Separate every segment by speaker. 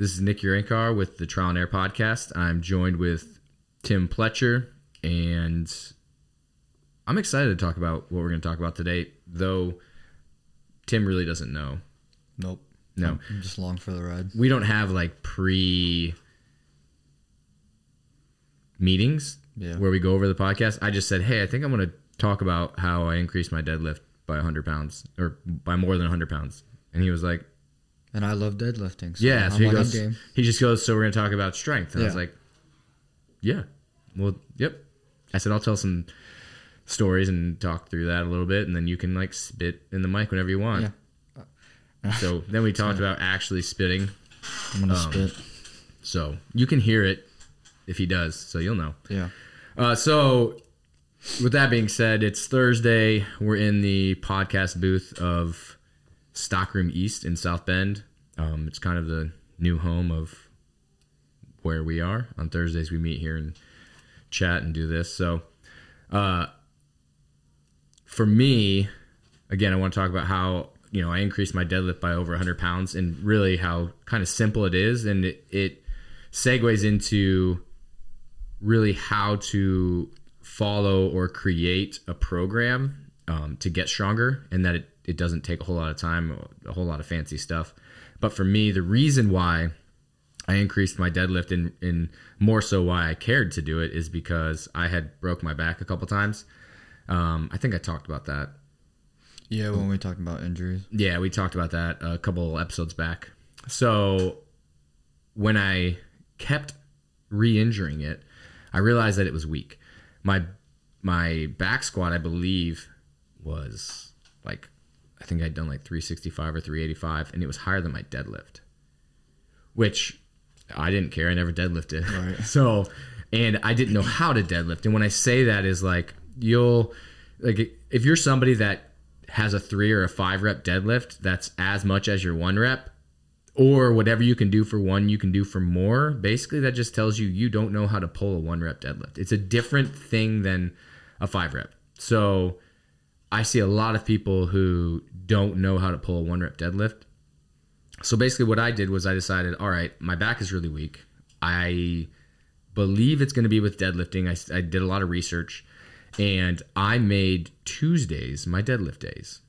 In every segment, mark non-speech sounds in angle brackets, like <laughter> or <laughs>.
Speaker 1: This is Nick Urankar with the Trial and Air podcast. I'm joined with Tim Pletcher, and I'm excited to talk about what we're going to talk about today, though Tim really doesn't know.
Speaker 2: Nope.
Speaker 1: No.
Speaker 2: I'm just long for the ride.
Speaker 1: We don't have like pre meetings
Speaker 2: Yeah.
Speaker 1: where we go over the podcast. I just said, hey, I think I'm going to talk about how I increased my deadlift by 100 pounds or by more than 100 pounds. And he was like,
Speaker 2: And I love deadlifting. So
Speaker 1: Yeah, so he goes.
Speaker 2: game.
Speaker 1: He just goes. So we're gonna talk about strength, and I was like, "Yeah, well, yep." I said, "I'll tell some stories and talk through that a little bit, and then you can like spit in the mic whenever you want."
Speaker 2: Yeah. <laughs>
Speaker 1: So then we talked about actually spitting.
Speaker 2: I'm gonna
Speaker 1: Um,
Speaker 2: spit.
Speaker 1: So you can hear it if he does, so you'll know.
Speaker 2: Yeah.
Speaker 1: Uh, so, with that being said, it's Thursday. We're in the podcast booth of Stockroom East in South Bend. Um, it's kind of the new home of where we are. On Thursdays, we meet here and chat and do this. So, uh, for me, again, I want to talk about how you know I increased my deadlift by over 100 pounds, and really how kind of simple it is, and it, it segues into really how to follow or create a program um, to get stronger and that it, it doesn't take a whole lot of time a whole lot of fancy stuff but for me the reason why i increased my deadlift and, and more so why i cared to do it is because i had broke my back a couple times um, i think i talked about that
Speaker 2: Yeah, when we talked about injuries.
Speaker 1: yeah, we talked about that a couple episodes back. So when I kept re-injuring it, I realized that it was weak. My my back squat, I believe, was like I think I'd done like 365 or 385, and it was higher than my deadlift, which I didn't care. I never deadlifted.
Speaker 2: Right. <laughs>
Speaker 1: So, and I didn't know how to deadlift. And when I say that is like you'll like if you're somebody that has a three or a five rep deadlift that's as much as your one rep or whatever you can do for one you can do for more basically that just tells you you don't know how to pull a one rep deadlift it's a different thing than a five rep so i see a lot of people who don't know how to pull a one rep deadlift. So basically what i did was i decided all right my back is really weak. I believe it's going to be with deadlifting. I, I did a lot of research and i made tuesdays my deadlift days.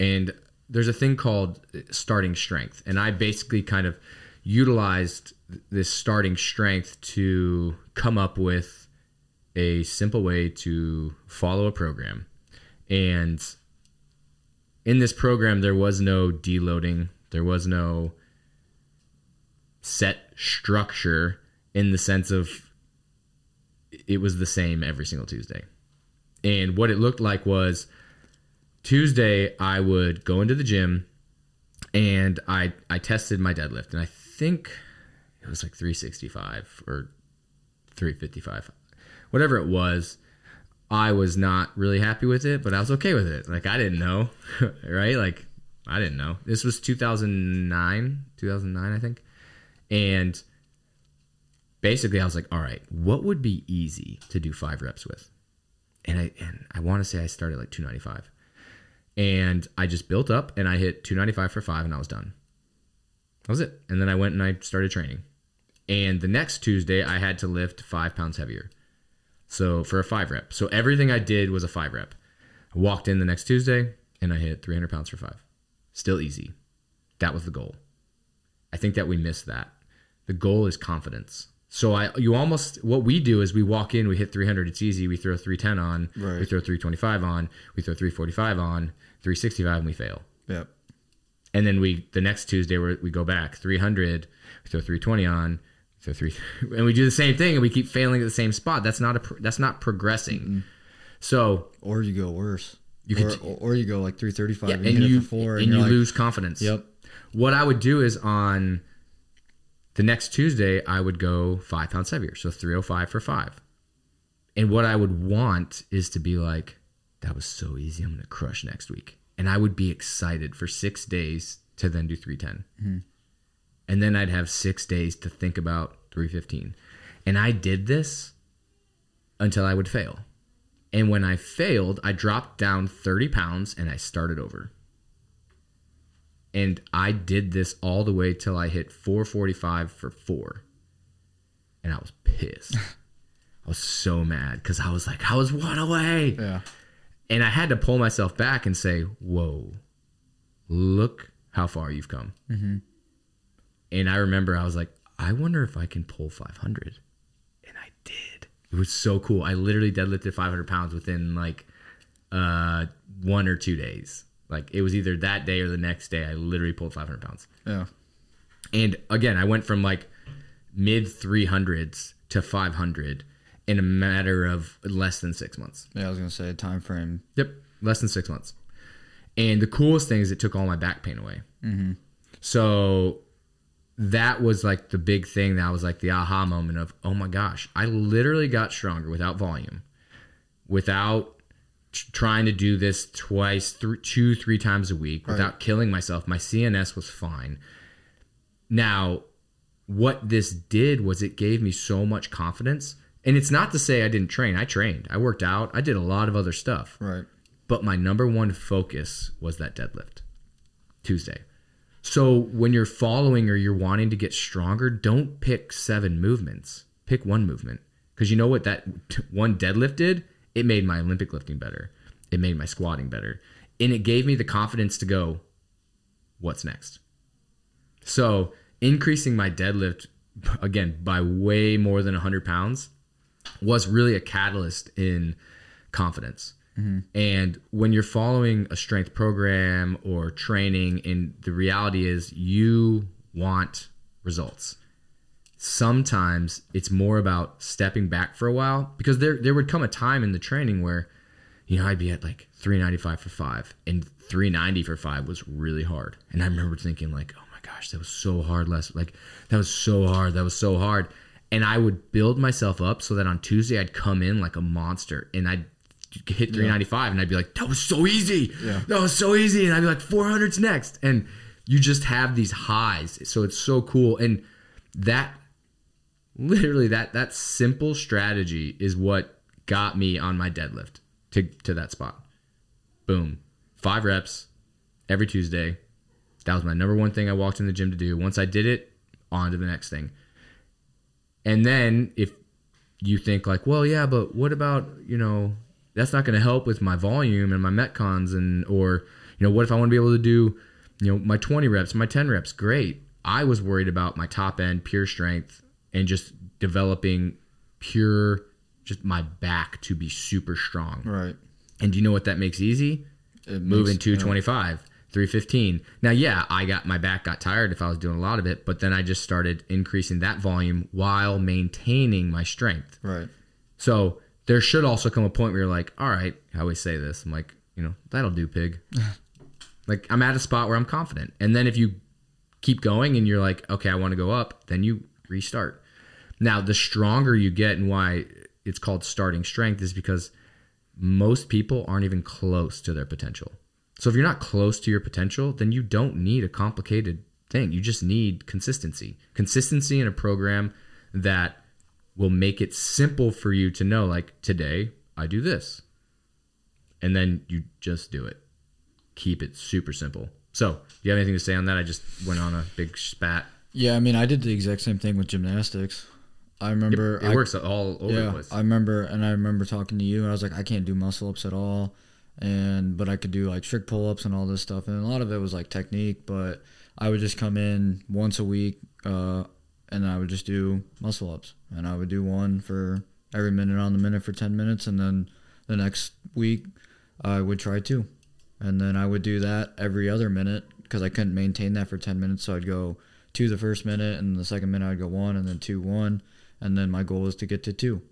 Speaker 1: And there's a thing called uh, starting strength and i basically kind of utilized this starting strength to come up with a simple way to follow a program and in this program there was no deloading. There was no set structure in the sense of it was the same every single tuesday. And what it looked like was Tuesday I would go into the gym and I I tested my deadlift. And I think it was like 365 or 355 whatever it was I was not really happy with it but I was okay with it like I didn't know <laughs> right like I didn't know this was 2009 2009 I think and basically I was like all right what would be easy to do 5 reps with and I and I want to say I started like 295 and I just built up and I hit 295 for five and I was done. That was it. And then I went and I started training. And the next Tuesday, I had to lift five pounds heavier. So for a five rep. So everything I did was a five rep. I walked in the next Tuesday and I hit 300 pounds for five. Still easy. That was the goal. I think that we missed that. The goal is confidence. So I, you almost what we do is we walk in, we hit 300, it's easy. We throw 310 on,
Speaker 2: Right.
Speaker 1: we throw 325 on, we throw 345 on, 365, and we fail.
Speaker 2: Yep.
Speaker 1: And then we the next Tuesday we we go back 300, we throw 320 on, throw three, <laughs> and we do the same thing, and we keep failing at the same spot. That's not a that's not progressing. Mm-hmm. So
Speaker 2: Or you go worse.
Speaker 1: You
Speaker 2: or,
Speaker 1: could-
Speaker 2: or, or you go like 335
Speaker 1: yeah,
Speaker 2: and,
Speaker 1: and
Speaker 2: you hit it for four,
Speaker 1: and,
Speaker 2: and,
Speaker 1: you
Speaker 2: like,
Speaker 1: lose confidence.
Speaker 2: Yep.
Speaker 1: What I would do is on the next Tuesday, I would go five pounds heavier. So 305 for five. And what I would want is to be like, that was so easy. I'm going to crush next week. And I would be excited for six days to then do 310. Mm-hmm. And then I'd have six days to think about 315. And I did this until I would fail. And when I failed, I dropped down 30 pounds and I started over. And I did this all the way till I hit 445 for four. And I was pissed. <laughs> I was so mad because I was like, I was one away.
Speaker 2: Yeah.
Speaker 1: And I had to pull myself back and say, whoa, look how far you've come. Mm-hmm. And I remember I was like, I wonder if I can pull 500. And I did. It was so cool. I literally deadlifted 500 pounds within like uh, one or two days. Like it was either that day or the next day. I literally pulled 500 pounds.
Speaker 2: Yeah.
Speaker 1: And again, I went from like mid 300s to 500 in a matter of less than six months.
Speaker 2: Yeah, I was gonna say a time frame.
Speaker 1: Yep, less than six months. And the coolest thing is it took all my back pain away. Mm-hmm. So that was like the big thing that was like the aha moment of, oh my gosh, I literally got stronger without volume, without t- trying to do this twice, th- two, three times a week, without killing myself. My CNS was fine. Now, what this did was it gave me so much confidence. And it's not to say I didn't train. I trained. I worked out. I did a lot of other stuff.
Speaker 2: Right.
Speaker 1: But my number one focus was that deadlift Tuesday. So when you're following or you're wanting to get stronger, don't pick seven movements. Pick one movement. Because you know what that one deadlift did? It made my Olympic lifting better. It made my squatting better. And it gave me the confidence to go, what's next? So increasing my deadlift, again, by way more than 100 pounds was really a catalyst in confidence. Mm-hmm. And when you're following a strength program or training, and the reality is you want results. Sometimes it's more about stepping back for a while because there there would come a time in the training where, you know, I'd be at like 395 for five, and 390 for five was really hard. And I remember thinking like, oh my gosh, that was so hard. Less like that was so hard. That was so hard. And I would build myself up so that on Tuesday I'd come in like a monster and I'd hit 395 and I'd be like, that was so easy.
Speaker 2: Yeah.
Speaker 1: That was so easy. And I'd be like, 400's next. And you just have these highs. So it's so cool. And that literally that that simple strategy is what got me on my deadlift to, to that spot. Boom. Five reps every Tuesday. That was my number one thing I walked in the gym to do. Once I did it, on to the next thing. And then if you think like, well, yeah, but what about, you know, that's not going to help with my volume and my metcons and or, you know, what if I want to be able to do, you know, my 20 reps, my 10 reps? Great. I was worried about my top end pure strength and just developing pure just my back to be super strong.
Speaker 2: Right.
Speaker 1: And do you know what that makes easy?
Speaker 2: It
Speaker 1: moving
Speaker 2: makes-
Speaker 1: 225 315 now yeah i got my back got tired if i was doing a lot of it but then i just started increasing that volume while maintaining my strength
Speaker 2: Right.
Speaker 1: so there should also come a point where you're like all right i always say this i'm like you know that'll do pig <laughs> like i'm at a spot where i'm confident and then if you keep going and you're like okay i want to go up then you restart now the stronger you get and why it's called starting strength is because most people aren't even close to their potential. So if you're not close to your potential, then you don't need a complicated thing. You just need consistency. Consistency in a program that will make it simple for you to know like today I do this. And then you just do it. Keep it super simple. So, do you have anything to say on that? I just went on a big spat.
Speaker 2: Yeah, I mean, I did the exact same thing with gymnastics. I remember
Speaker 1: It
Speaker 2: I,
Speaker 1: works all over the
Speaker 2: Yeah,
Speaker 1: place.
Speaker 2: I remember, and I remember talking to you. And I was like, I can't do muscle ups at all, and but I could do like trick pull ups and all this stuff, and a lot of it was like technique. But I would just come in once a week, uh, and I would just do muscle ups, and I would do one for every minute on the minute for ten minutes, and then the next week I would try two, and then I would do that every other minute because I couldn't maintain that for ten minutes, so I'd go two the first minute, and the second minute I'd go one, and then two one, and then my goal was to get to two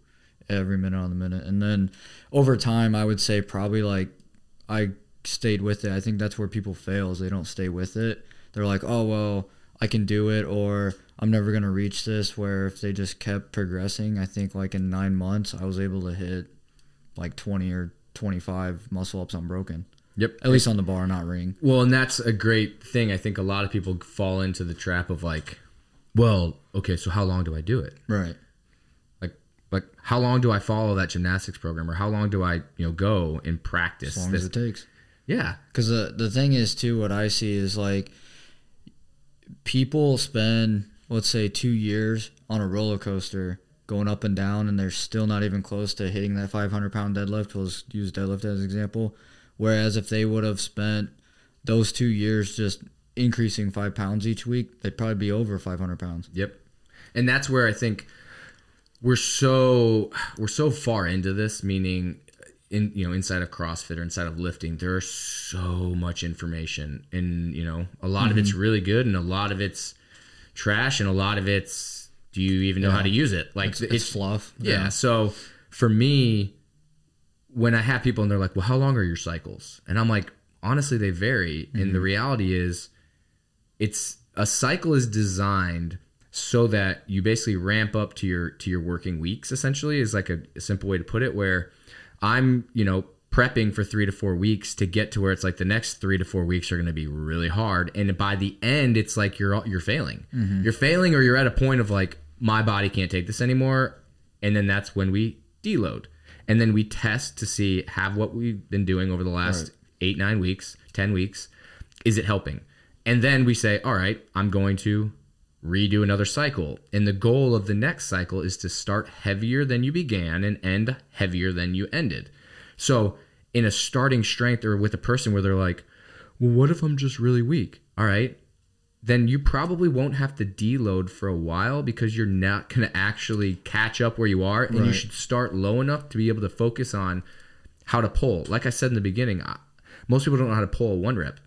Speaker 2: every minute on the minute. And then over time, I would say probably like I stayed with it. I think that's where people fail is they don't stay with it. They're like, oh well, I can do it, or I'm never gonna reach this. Where if they just kept progressing, I think like in nine months, I was able to hit like 20 or 25 muscle ups unbroken.
Speaker 1: yep.
Speaker 2: At least on the bar, not ring.
Speaker 1: Well, and that's a great thing. I think a lot of people fall into the trap of like, well, okay, so how long do I do it?
Speaker 2: Right.
Speaker 1: Like, like how long do I follow that gymnastics program, or how long do I, you know, go and practice
Speaker 2: As long
Speaker 1: this?
Speaker 2: as it takes.
Speaker 1: Yeah.
Speaker 2: Because the the thing is too, what I see is like people spend let's say two years on a roller coaster going up and down, and they're still not even close to hitting that 500 pound deadlift. We'll just use deadlift as an example. Whereas if they would have spent those two years just increasing five pounds each week, they'd probably be over 500 pounds.
Speaker 1: Yep. And that's where I think we're so we're so far into this, meaning in you know inside of CrossFit or inside of lifting, there is so much information, and you know a lot of it's mm-hmm. really good, and a lot of it's trash, and a lot of it's do you even know how to use it? Like
Speaker 2: It's, it's fluff.
Speaker 1: yeah. So for me, when I have people and they're like, "Well, how long are your cycles?" and I'm like, honestly, they vary. And the mm-hmm. reality is, it's a cycle is designed so that you basically ramp up to your to your working weeks. Essentially, is like a, a simple way to put it. Where I'm, you know, prepping for three to four weeks to get to where it's like the next three to four weeks are going to be really hard, and by the end, it's like you're you're failing. Mm-hmm. You're failing, or you're at a point of like my body can't take this anymore, and then that's when we deload, and then we test to see have what we've been doing over the last
Speaker 2: Right.
Speaker 1: eight nine weeks, ten weeks, is it helping? And then we say, all right, I'm going to redo another cycle. And the goal of the next cycle is to start heavier than you began and end heavier than you ended. So, in a starting strength or with a person where they're like, well, what if I'm just really weak? All right, then you probably won't have to deload for a while because you're not going to actually catch up where you are. And you should start low enough to be able to focus on how to pull. Like I said in the beginning, I, most people don't know how to pull a one rep.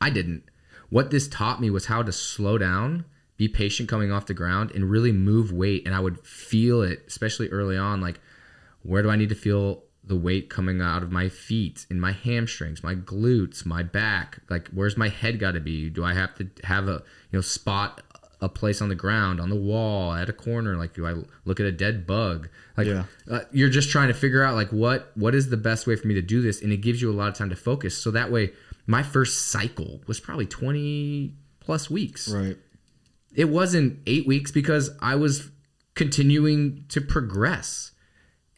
Speaker 1: I didn't. What this taught me was how to slow down, be patient coming off the ground, and really move weight. And I would feel it, especially early on, like where do I need to feel the weight coming out of my feet, in my hamstrings, my glutes, my back? Like where's my head got to be? Do I have to have a you know spot a place on the ground, on the wall, at a corner? Like do I look at a dead bug? Like
Speaker 2: Yeah.
Speaker 1: uh, you're just trying to figure out like what what is the best way for me to do this, and it gives you a lot of time to focus. So that way, my first cycle was probably 20 plus weeks
Speaker 2: Right.
Speaker 1: it wasn't eight weeks because I was continuing to progress.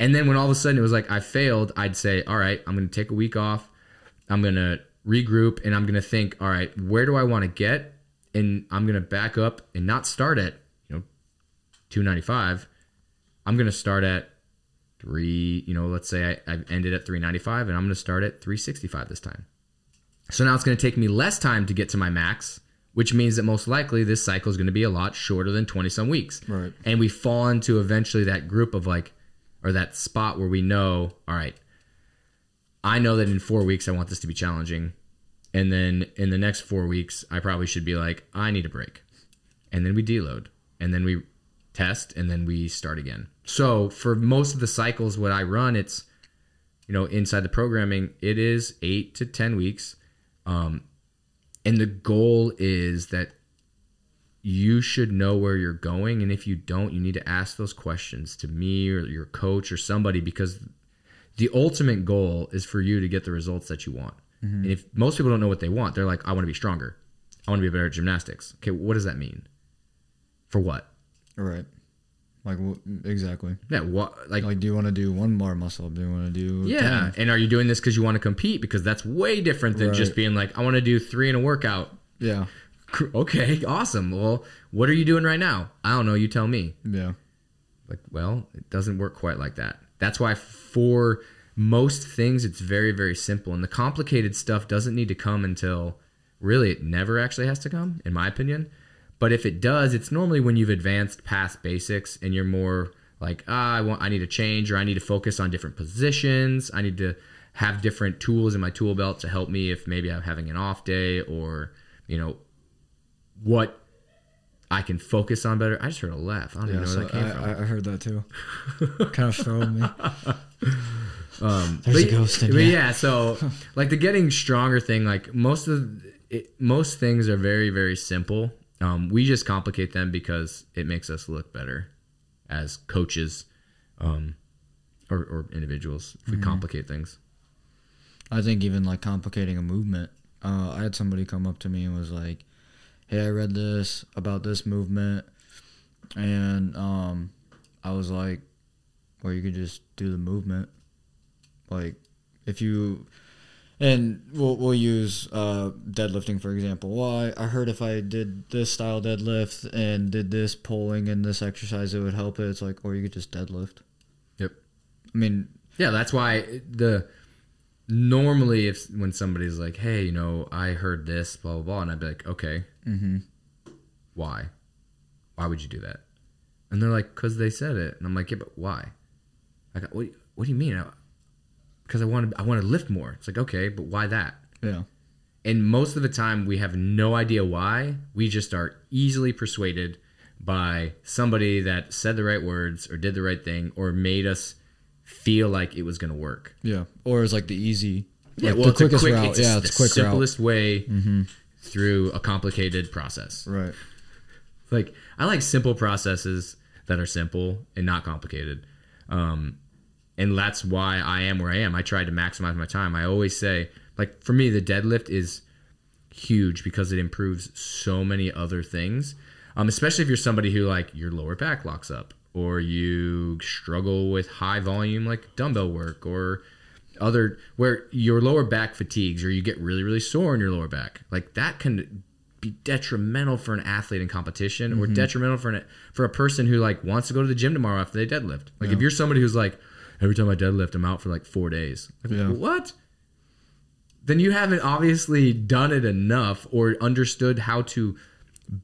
Speaker 1: And then when all of a sudden it was like I failed, I'd say, all right, I'm going to take a week off. I'm going to regroup and I'm going to think, all right, where do I want to get? And I'm going to back up and not start at, you know, 295. I'm going to start at three, you know, let's say I, I've ended at 395 and I'm going to start at 365 this time. So now it's going to take me less time to get to my max, which means that most likely this cycle is going to be a lot shorter than 20 some weeks.
Speaker 2: Right.
Speaker 1: And we fall into eventually that group of like, or that spot where we know, all right, I know that in four weeks I want this to be challenging. And then in the next four weeks, I probably should be like, I need a break. And then we deload. And then we test and then we start again. So for most of the cycles what I run, it's you know, inside the programming, it is eight to ten weeks. Um, and the goal is that you should know where you're going. And if you don't, you need to ask those questions to me or your coach or somebody because the ultimate goal is for you to get the results that you want. Mm-hmm. And if most people don't know what they want, they're like, I want to be stronger. I want to be better at gymnastics. Okay, what does that mean? For what?
Speaker 2: Right. Like exactly.
Speaker 1: Yeah, what like
Speaker 2: Like, do you want to do one bar muscle up? Do you want to do
Speaker 1: Yeah,
Speaker 2: 10?
Speaker 1: and are you doing this because you want to compete? Because that's way different than just being like, I want to do three in a workout.
Speaker 2: Yeah.
Speaker 1: Okay, awesome. Well, what are you doing right now? I don't know. You tell me.
Speaker 2: Yeah.
Speaker 1: Like, well, it doesn't work quite like that. That's why for most things, it's very, very simple, and the complicated stuff doesn't need to come until really it never actually has to come, in my opinion. But if it does, it's normally when you've advanced past basics and you're more like, ah, I want, I need to change, or I need to focus on different positions. I need to have different tools in my tool belt to help me if maybe I'm having an off day, or you know, what I can focus on better. I just heard a laugh. I don't
Speaker 2: Yeah.
Speaker 1: even know
Speaker 2: So
Speaker 1: where that came from.
Speaker 2: I, I heard that too. kind of throwing me.
Speaker 1: Um,
Speaker 2: There's
Speaker 1: but,
Speaker 2: a ghost in
Speaker 1: but
Speaker 2: ya.
Speaker 1: yeah, so <laughs> like the getting stronger thing, like most of it, most things are very very simple. Um, we just complicate them because it makes us look better as coaches, um, or, or individuals. If we
Speaker 2: Mm-hmm.
Speaker 1: complicate things,
Speaker 2: I think even like complicating a movement. Uh, I had somebody come up to me and was like, "Hey, I read this about this movement," and um, I was like, "Well, you could just do the movement. Like, if you, And we'll we'll use uh, deadlifting for example. Well, I, I heard if I did this style deadlift and did this pulling and this exercise, it would help it. It's like, or you could just deadlift.
Speaker 1: Yep.
Speaker 2: I mean,
Speaker 1: Yeah, that's why the normally if when somebody's like, "Hey, you know, I heard this, blah blah blah," and I'd be like, "Okay,
Speaker 2: hmm
Speaker 1: why? Why would you do that?" And they're like, "Cause they said it," and I'm like, "Yeah, but why?" Like, what? What do you mean? Because I want to, I want to lift more. It's like, okay, but why that?
Speaker 2: yeah,
Speaker 1: And most of the time, we have no idea why. We just are easily persuaded by somebody that said the right words or did the right thing or made us feel like it was going to work.
Speaker 2: yeah. Or it's like the easy,
Speaker 1: Yeah,
Speaker 2: like
Speaker 1: well,
Speaker 2: the quickest
Speaker 1: quick,
Speaker 2: route.
Speaker 1: It's
Speaker 2: yeah,
Speaker 1: the
Speaker 2: it's quick route.
Speaker 1: simplest way through a complicated process.
Speaker 2: Right.
Speaker 1: Like I like simple processes that are simple and not complicated. Um, and that's why I am where I am. I try to maximize my time. I always say, like for me, the deadlift is huge because it improves so many other things. Um, especially if you're somebody who like your lower back locks up, or you struggle with high volume like dumbbell work, or other where your lower back fatigues, or you get really really sore in your lower back. Like that can be detrimental for an athlete in competition, or mm-hmm. detrimental for an for a person who like wants to go to the gym tomorrow after they deadlift. Like if you're somebody who's like, every time I deadlift, I'm out for like four days. Like,
Speaker 2: Yeah.
Speaker 1: What? Then you haven't obviously done it enough or understood how to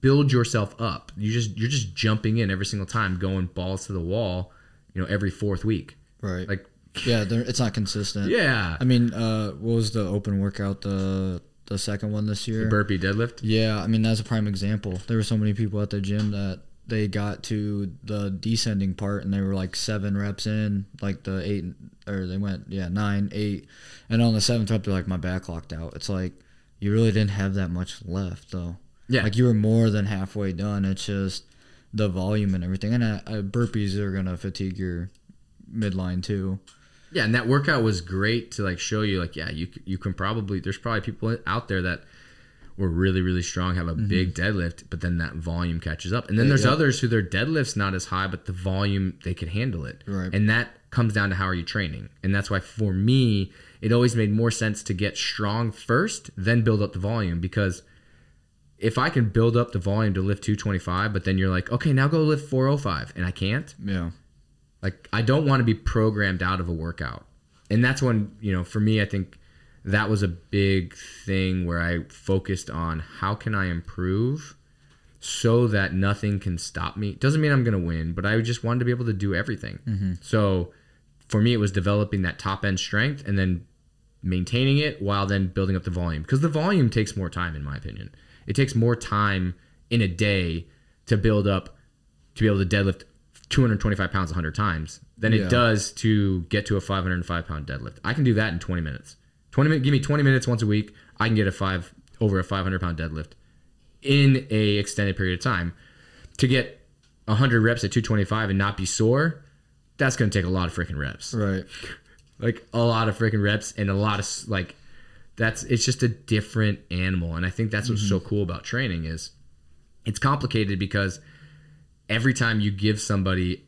Speaker 1: build yourself up. You just you're just jumping in every single time, going balls to the wall. You know, every fourth week.
Speaker 2: Right.
Speaker 1: Like,
Speaker 2: yeah, they're- it's not consistent.
Speaker 1: yeah,
Speaker 2: I mean, uh, what was the open workout the the second one this year?
Speaker 1: burpee deadlift.
Speaker 2: Yeah, I mean that's a prime example. There were so many people at the gym that they got to the descending part and they were like seven reps in, like the eight or they went yeah nine eight, and on the seventh rep they're like my back locked out. It's like you really didn't have that much left though.
Speaker 1: Yeah.
Speaker 2: like you were more than halfway done. It's just the volume and everything, and uh, uh, burpees are gonna fatigue your midline too.
Speaker 1: Yeah, and that workout was great to like show you like yeah, you you can probably there's probably people out there that were really really strong have a mm-hmm. big deadlift, but then that volume catches up. And then
Speaker 2: Yeah,
Speaker 1: there's
Speaker 2: yeah.
Speaker 1: others who their deadlift's not as high, but the volume they can handle it.
Speaker 2: Right.
Speaker 1: And that comes down to how are you training. And that's why for me, it always made more sense to get strong first, then build up the volume because if I can build up the volume to lift 225, but then you're like, okay, now go lift 405, and I can't,
Speaker 2: Yeah,
Speaker 1: like I don't want to be programmed out of a workout. And that's when, you know, for me I think that was a big thing where I focused on how can I improve so that nothing can stop me. Doesn't mean I'm going to win, but I just wanted to be able to do everything. Mm-hmm. So for me it was developing that top end strength and then maintaining it while then building up the volume because the volume takes more time in my opinion. It takes more time in a day to build up to be able to deadlift 225 pounds 100 times than
Speaker 2: Yeah.
Speaker 1: it does to get to a 505 pound deadlift. I can do that in 20 minutes. 20 minutes, give me 20 minutes once a week. I can get a five over a 500 pound deadlift in a extended period of time. To get 100 reps at 225 and not be sore, that's going to take a lot of freaking reps
Speaker 2: right.
Speaker 1: like a lot of freaking reps and a lot of like that's it's just a different animal and i think that's what's mm-hmm. so cool about training is it's complicated because every time you give somebody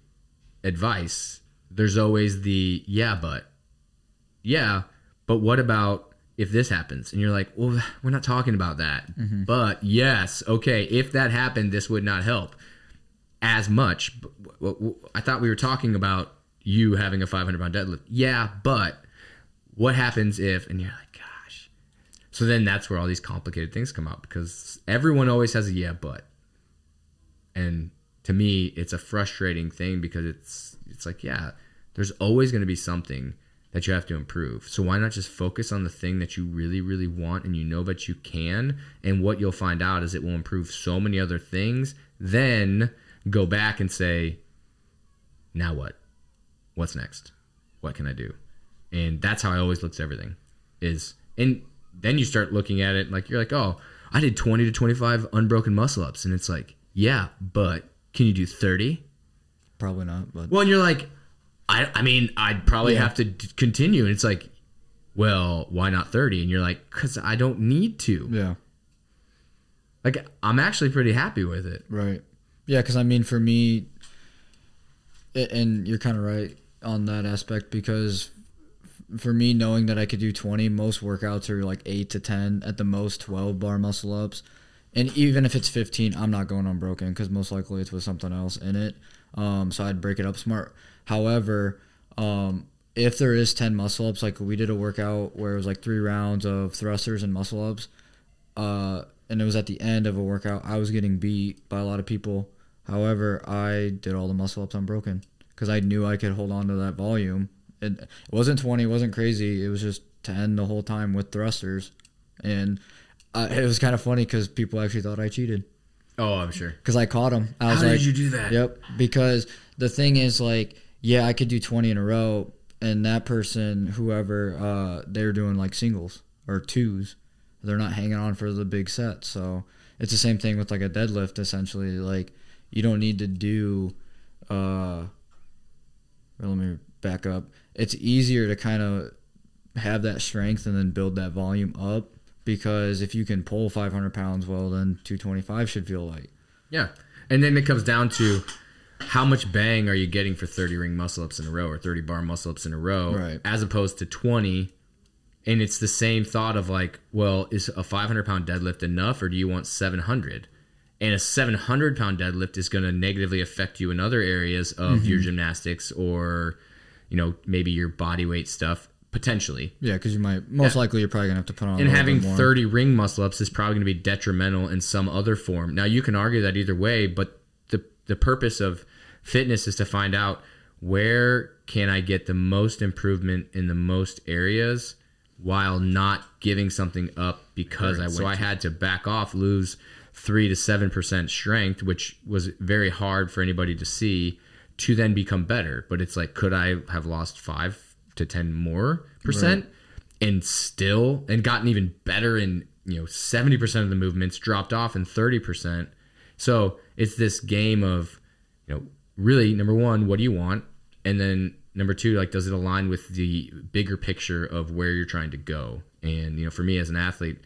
Speaker 1: advice there's always the yeah but yeah but what about if this happens and you're like well <sighs> we're not talking about that mm-hmm. but yes okay if that happened this would not help as much. But w- w- I thought we were talking about you having a 500 pound deadlift. Yeah, but what happens if? And you're like, gosh. So then that's where all these complicated things come out because everyone always has a yeah, but. And to me, it's a frustrating thing because it's it's like yeah, there's always going to be something that you have to improve. So why not just focus on the thing that you really really want and you know that you can and what you'll find out is it will improve so many other things. Then go back and say now what? What's next? What can I do? And that's how I always look at everything. Is and then you start looking at it like you're like, "Oh, I did 20 to 25 unbroken muscle ups." And it's like, "Yeah, but can you do 30?"
Speaker 2: Probably not, but
Speaker 1: Well, and you're like, I, I mean, I'd probably
Speaker 2: Yeah.
Speaker 1: have to d- continue. And it's like, well, why not 30? And you're like, because I don't need to.
Speaker 2: yeah.
Speaker 1: Like, I'm actually pretty happy with it.
Speaker 2: Right. Yeah, because I mean, for me, a- and you're kind of right on that aspect because for me, knowing that I could do 20, most workouts are like 8 to 10, at the most 12 bar muscle ups. And even if it's 15, I'm not going unbroken because most likely it's with something else in it. Um, so I'd break it up smart. However, um, if there is 10 muscle ups, like we did a workout where it was like three rounds of thrusters and muscle ups, uh, and it was at the end of a workout, I was getting beat by a lot of people. However, I did all the muscle ups unbroken because I knew I could hold on to that volume. It, it wasn't 20, it wasn't crazy. It was just 10 the whole time with thrusters. And uh, it was kind of funny because people actually thought I cheated
Speaker 1: Oh, I'm sure.
Speaker 2: because I caught him. I was
Speaker 1: How
Speaker 2: like,
Speaker 1: did you do that?
Speaker 2: Yep. Because the thing is, like, yeah, I could do 20 in a row, and that person, whoever, uh, they're doing like singles or twos. They're not hanging on for the big set. So it's the same thing with like a deadlift, essentially. Like, you don't need to do, uh, let me back up. It's easier to kind of have that strength and then build that volume up because if you can pull 500 pounds, well, then 225 should feel light.
Speaker 1: Yeah. And then it comes down to how much bang are you getting for 30 ring muscle ups in a row or 30 bar muscle ups in a row
Speaker 2: Right.
Speaker 1: as opposed to 20 and it's the same thought of like well is a 500 pound deadlift enough or do you want 700 and a 700 pound deadlift is going to negatively affect you in other areas of
Speaker 2: Mm-hmm.
Speaker 1: your gymnastics or you know maybe your body weight stuff potentially
Speaker 2: Yeah, because you might most
Speaker 1: Yeah.
Speaker 2: likely you're probably gonna have to put on.
Speaker 1: and having. 30 ring muscle ups is probably going to be detrimental in some other form. Now you can argue that either way, but the the purpose of fitness is to find out where can I get the most improvement in the most areas while not giving something up because I went so I had to back off, lose 3 to 7% strength, which was very hard for anybody to see to then become better. But it's like could I have lost 5 to 10 more percent? and still and gotten even better in you know 70% of the movements dropped off in 30% so it's this game of you know really number one what do you want? And then number two like does it align with the bigger picture of where you're trying to go? And you know for me as an athlete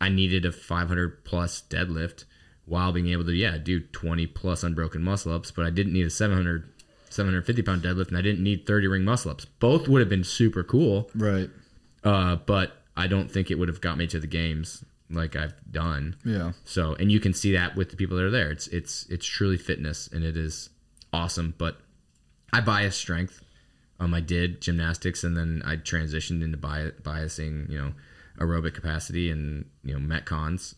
Speaker 1: i needed a 500 plus deadlift while being able to yeah do 20 plus unbroken muscle ups but i didn't need a 700 750 pound deadlift and i didn't need 30 ring muscle ups both would have been super cool
Speaker 2: right?
Speaker 1: uh, but I don't think it would have got me to the games like I've done.
Speaker 2: Yeah,
Speaker 1: So, and you can see that with the people that are there. It's it's it's truly fitness, and it is awesome. But I bias strength. Um, I did gymnastics, and then I transitioned into bi- biasing, you know, aerobic capacity and you know metcons.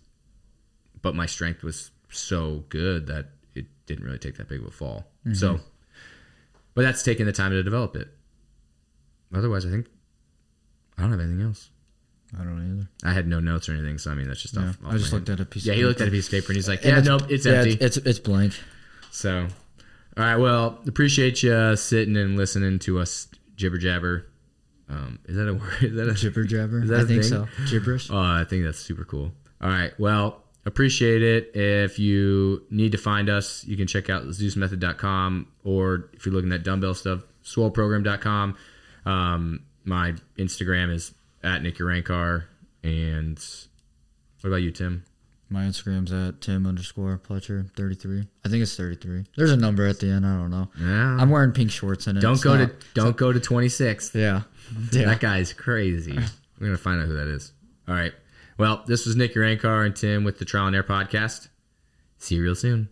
Speaker 1: But my strength was so good that it didn't really take that big of a fall. So, but that's taking the time to develop it. Otherwise, I think I don't have anything else.
Speaker 2: I don't either.
Speaker 1: I had no notes or anything, so I mean that's just
Speaker 2: Yeah,
Speaker 1: off. off
Speaker 2: I just looked at a piece.
Speaker 1: Yeah,
Speaker 2: of
Speaker 1: he looked at a piece of paper and he's like,
Speaker 2: And
Speaker 1: "Yeah,
Speaker 2: it's-
Speaker 1: nope, it's
Speaker 2: yeah,
Speaker 1: empty."
Speaker 2: It's, it's it's blank.
Speaker 1: so, all right, well, appreciate you sitting and listening to us jibber jabber. Um, is that a <laughs> word? Is that a
Speaker 2: Jibber jabber.
Speaker 1: Is that
Speaker 2: I think
Speaker 1: thing?
Speaker 2: so. Gibberish.
Speaker 1: Oh, I think that's super cool. All right. Well, appreciate it. If you need to find us, you can check out zeusmethod.com or if you're looking at dumbbell stuff, swoleprogram.com. Um, my Instagram is at Nick Urankar. And what about you, Tim?
Speaker 2: My Instagram's at Tim underscore Pletcher thirty three. I think it's thirty three. There's a number at the end. I don't know.
Speaker 1: Yeah.
Speaker 2: I'm wearing pink shorts in it.
Speaker 1: don't
Speaker 2: It's
Speaker 1: go
Speaker 2: not-
Speaker 1: to don't go to 26th.
Speaker 2: Yeah. Yeah.
Speaker 1: That guy's crazy. <laughs> We're gonna find out who that is. All right. Well, this was Nick Urankar and Tim with the Trial and Air podcast. See you real soon.